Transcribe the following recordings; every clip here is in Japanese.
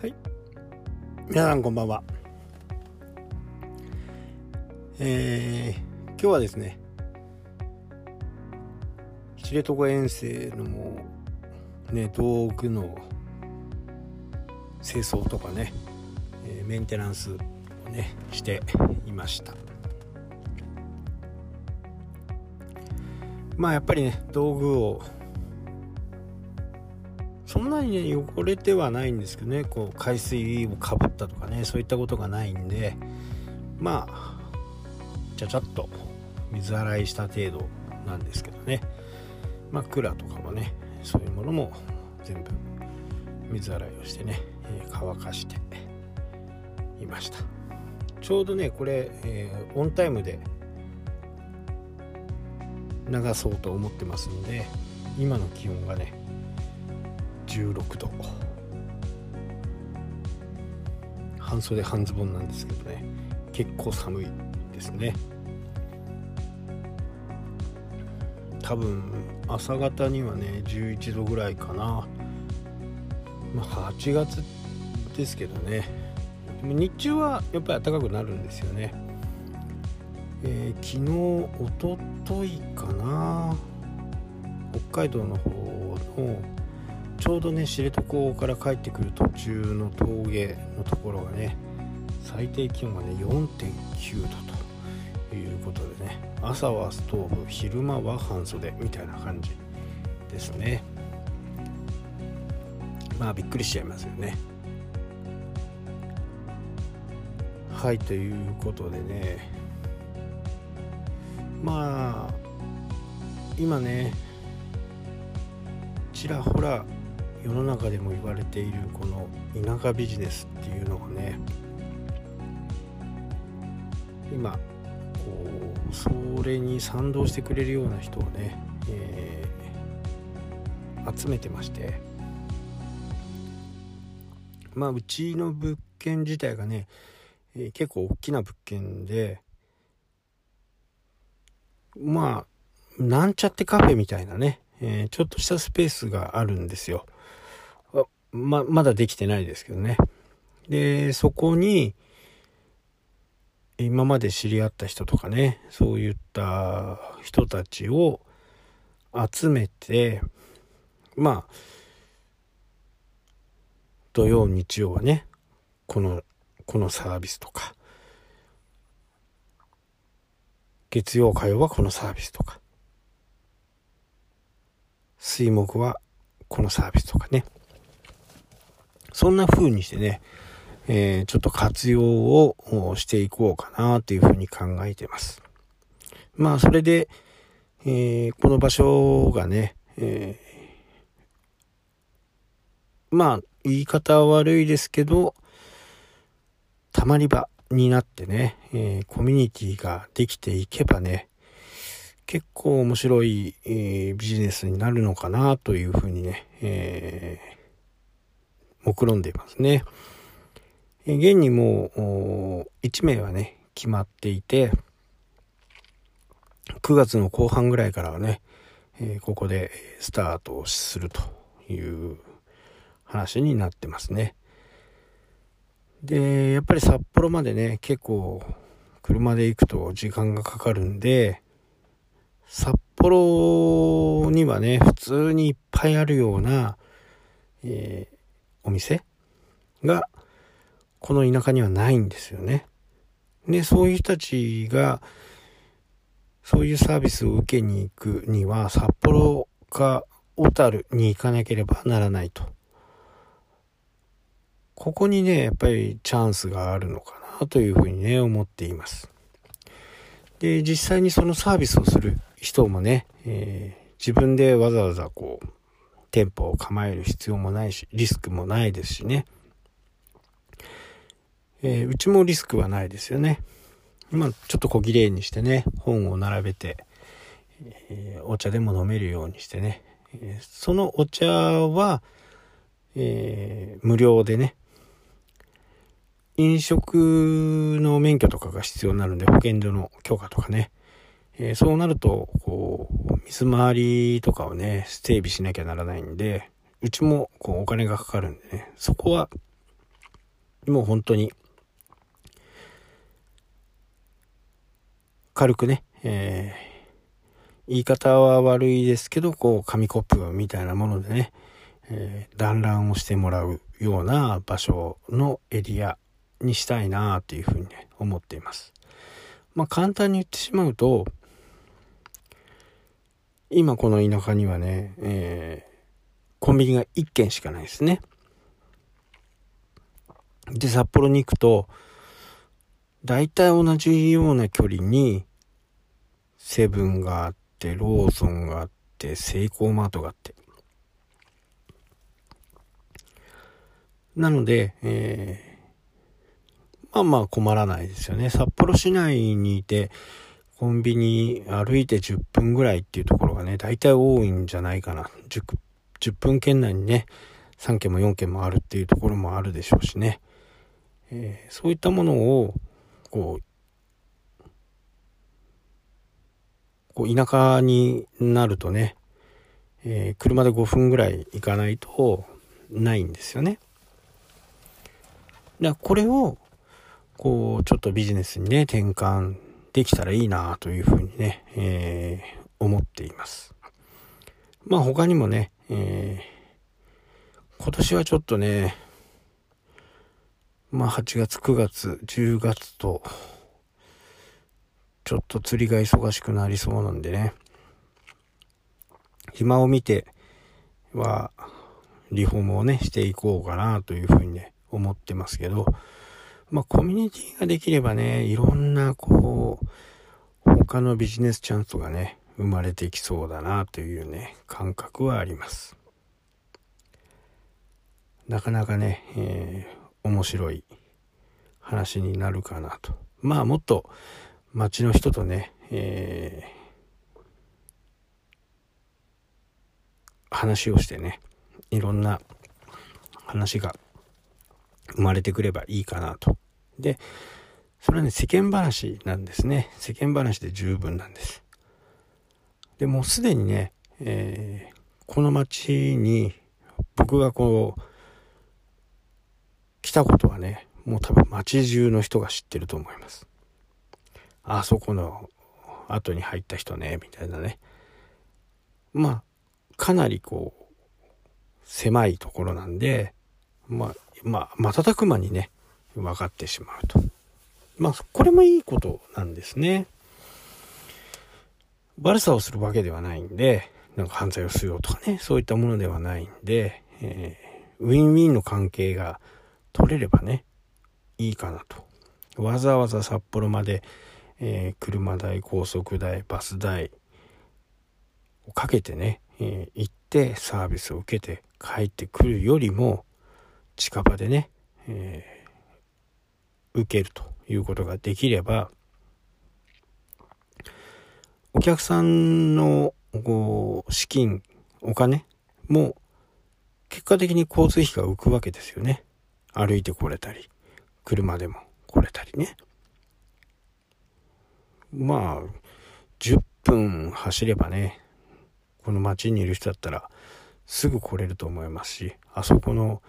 はい。皆さんこんばんは。えー、今日はですね知床遠征のね道具の清掃とかね、えー、メンテナンスをねしていました。まあやっぱりね道具をそんなにね汚れてはないんですけどねこう海水をかぶったとかねそういったことがないんでまあちゃちゃっと水洗いした程度なんですけどね。まあクーラーとかもねそういうものも全部水洗いをしてね、乾かしていました。ちょうどねこれ、えー、オンタイムで流そうと思ってますんで今の気温がね16度。半袖半ズボンなんですけどね。結構寒いですね。多分朝方にはね11度ぐらいかな。まあ8月ですけどね。でも日中はやっぱり暖かくなるんですよね。えー、昨日おとといかな。北海道の方のちょうどね知床から帰ってくる途中の峠のところがね最低気温がね4.9度ということでね朝はストーブ昼間は半袖みたいな感じですね。まあびっくりしちゃいますよね。はいということでね。まあ今ねちらほら世の中でも言われているこの田舎ビジネスっていうのがね今こうそれに賛同してくれるような人をね、えー、集めてましてまあうちの物件自体がね、えー、結構大きな物件でまあなんちゃってカフェみたいなね、えー、ちょっとしたスペースがあるんですよ。ま、まだできてないですけどね。で、そこに、今まで知り合った人とかね、そういった人たちを集めて、まあ、土曜、日曜はね、この、このサービスとか、月曜、火曜はこのサービスとか、水木はこのサービスとかね。そんな風にしてね、えー、ちょっと活用をしていこうかなというふうに考えてます。まあ、それで、えー、この場所がね、えー、まあ、言い方は悪いですけど、たまり場になってね、えー、コミュニティができていけばね、結構面白い、えー、ビジネスになるのかなというふうにね、え目論んでいますね。現にもう1名はね、決まっていて、9月の後半ぐらいからはね、えここでスタートするという話になってますね。で、やっぱり札幌までね、結構車で行くと時間がかかるんで、札幌にはね、普通にいっぱいあるような、えーお店がこの田舎にはないんですよね。で、そういう人たちがそういうサービスを受けに行くには札幌か小樽に行かなければならないと。ここにね、やっぱりチャンスがあるのかなというふうにね、思っています。で、実際にそのサービスをする人もね、えー、自分でわざわざこう、店舗を構える必要もないし、リスクもないですしね。えー、うちもリスクはないですよね。まあ、ちょっと小綺麗にしてね、本を並べて、えー、お茶でも飲めるようにしてね。えー、そのお茶は、え無料でね、飲食の免許とかが必要になるんで、保健所の許可とかね、えー、そうなると、こう、水回りとかをね、整備しなきゃならないんで、うちもこうお金がかかるんでね、そこはもう本当に軽くね、えー、言い方は悪いですけど、こう、紙コップみたいなものでね、えー、団らんをしてもらうような場所のエリアにしたいなというふうにね、思っています。まあ簡単に言ってしまうと、今この田舎にはね、えー、コンビニが1軒しかないですね。で、札幌に行くと、大体同じような距離に、セブンがあって、ローソンがあって、セイコーマートがあって。なので、えー、まあまあ困らないですよね。札幌市内にいて、コンビニ歩いて10分ぐらいっていうところがね、大体多いんじゃないかな。10, 10分圏内にね、3軒も4軒もあるっていうところもあるでしょうしね。えー、そういったものを、こう、こう田舎になるとね、えー、車で5分ぐらい行かないとないんですよね。だこれを、こう、ちょっとビジネスにね、転換できたらいいなというふうにね、えー、思っています。まあ他にもね、えー、今年はちょっとね、まあ8月、9月、10月と、ちょっと釣りが忙しくなりそうなんでね、暇を見ては、リフォームをね、していこうかなというふうにね、思ってますけど、まあ、コミュニティができればね、いろんな、こう、他のビジネスチャンスがね、生まれてきそうだなというね、感覚はあります。なかなかね、えー、面白い話になるかなと。まあ、もっと街の人とね、えー、話をしてね、いろんな話が生まれてくればいいかなと。で、それはね、世間話なんですね。世間話で十分なんです。で、もうすでにね、えー、この街に僕がこう、来たことはね、もう多分街中の人が知ってると思います。あそこの後に入った人ね、みたいなね。まあ、かなりこう、狭いところなんで、まあ、まあ、瞬く間にね、分かってしまうと。まあ、これもいいことなんですね。悪さをするわけではないんで、なんか犯罪をするよとかね、そういったものではないんで、えー、ウィンウィンの関係が取れればね、いいかなと。わざわざ札幌まで、えー、車代、高速代、バス代をかけてね、えー、行ってサービスを受けて帰ってくるよりも、近場でね、えー、受けるということができれば、お客さんのこう資金、お金も結果的に交通費が浮くわけですよね。歩いてこれたり、車でも来れたりね。まあ、10分走ればね、この街にいる人だったらすぐ来れると思いますし、あそこの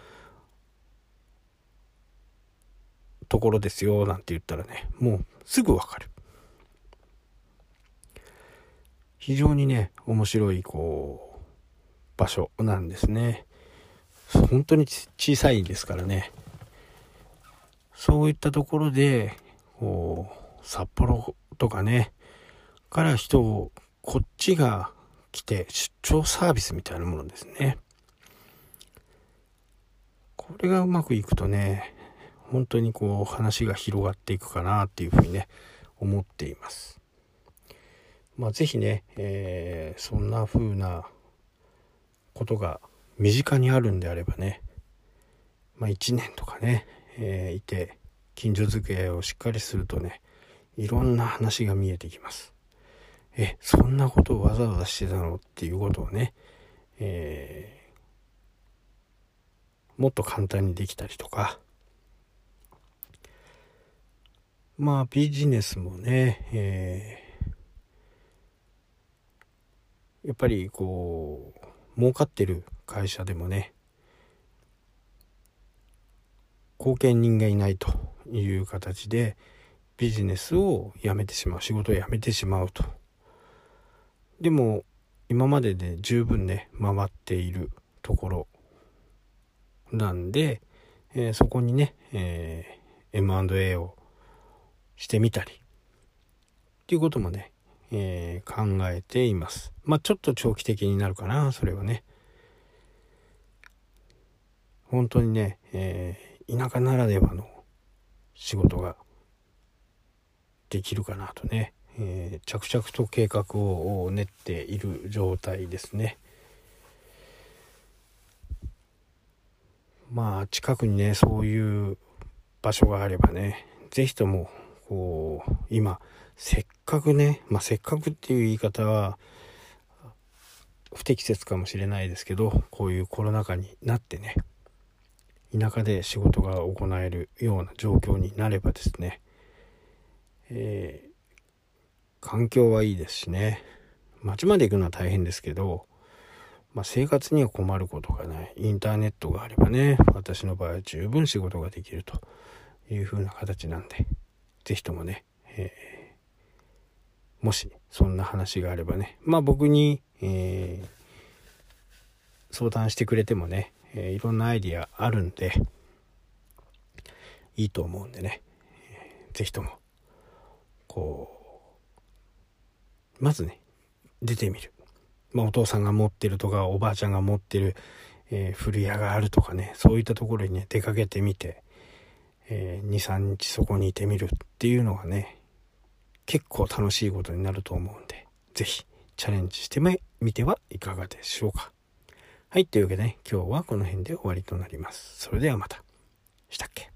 ところですよ、なんて言ったらね、もうすぐわかる。非常にね、面白い、こう、場所なんですね。本当に小さいですからね。そういったところで、こう、札幌とかね、から人を、こっちが来て、出張サービスみたいなものですね。これがうまくいくとね、本当にこう話が広がっていくかなっていうふうにね思っています。まあ是非ね、えー、そんな風なことが身近にあるんであればね、まあ、1年とかね、えー、いて近所付けをしっかりするとねいろんな話が見えてきます。えそんなことをわざわざしてたのっていうことをね、えー、もっと簡単にできたりとかまあビジネスもね、えー、やっぱりこう儲かってる会社でもね後見人がいないという形でビジネスを辞めてしまう仕事を辞めてしまうと。でも今までで十分ね回っているところなんで、えー、そこにね、えー、M&A をしてみたりっていうこともね、えー、考えていますまあちょっと長期的になるかなそれはね本当にね、えー、田舎ならではの仕事ができるかなとね、えー、着々と計画を練っている状態ですね。まあ近くにねそういう場所があればね是非ともこう今せっかくねまあせっかくっていう言い方は不適切かもしれないですけどこういうコロナ禍になってね田舎で仕事が行えるような状況になればですね、えー、環境はいいですしね。街まで行くのは大変ですけど、まあ、生活には困ることがない。インターネットがあればね私の場合は十分仕事ができるという風な形なんで是非ともね、えー、もしそんな話があればね。まあ僕に、えー、相談してくれてもねえー、いろんなアイディアあるんでいいと思うんでね、えー、ぜひともこうまずね出てみる、まあ、お父さんが持ってるとかおばあちゃんが持ってる、えー、古屋があるとかねそういったところにね出かけてみて、えー、23日そこにいてみるっていうのがね結構楽しいことになると思うんで是非チャレンジしてみてはいかがでしょうか。はい、というわけでね、今日はこの辺で終わりとなります。それではまた。したっけ？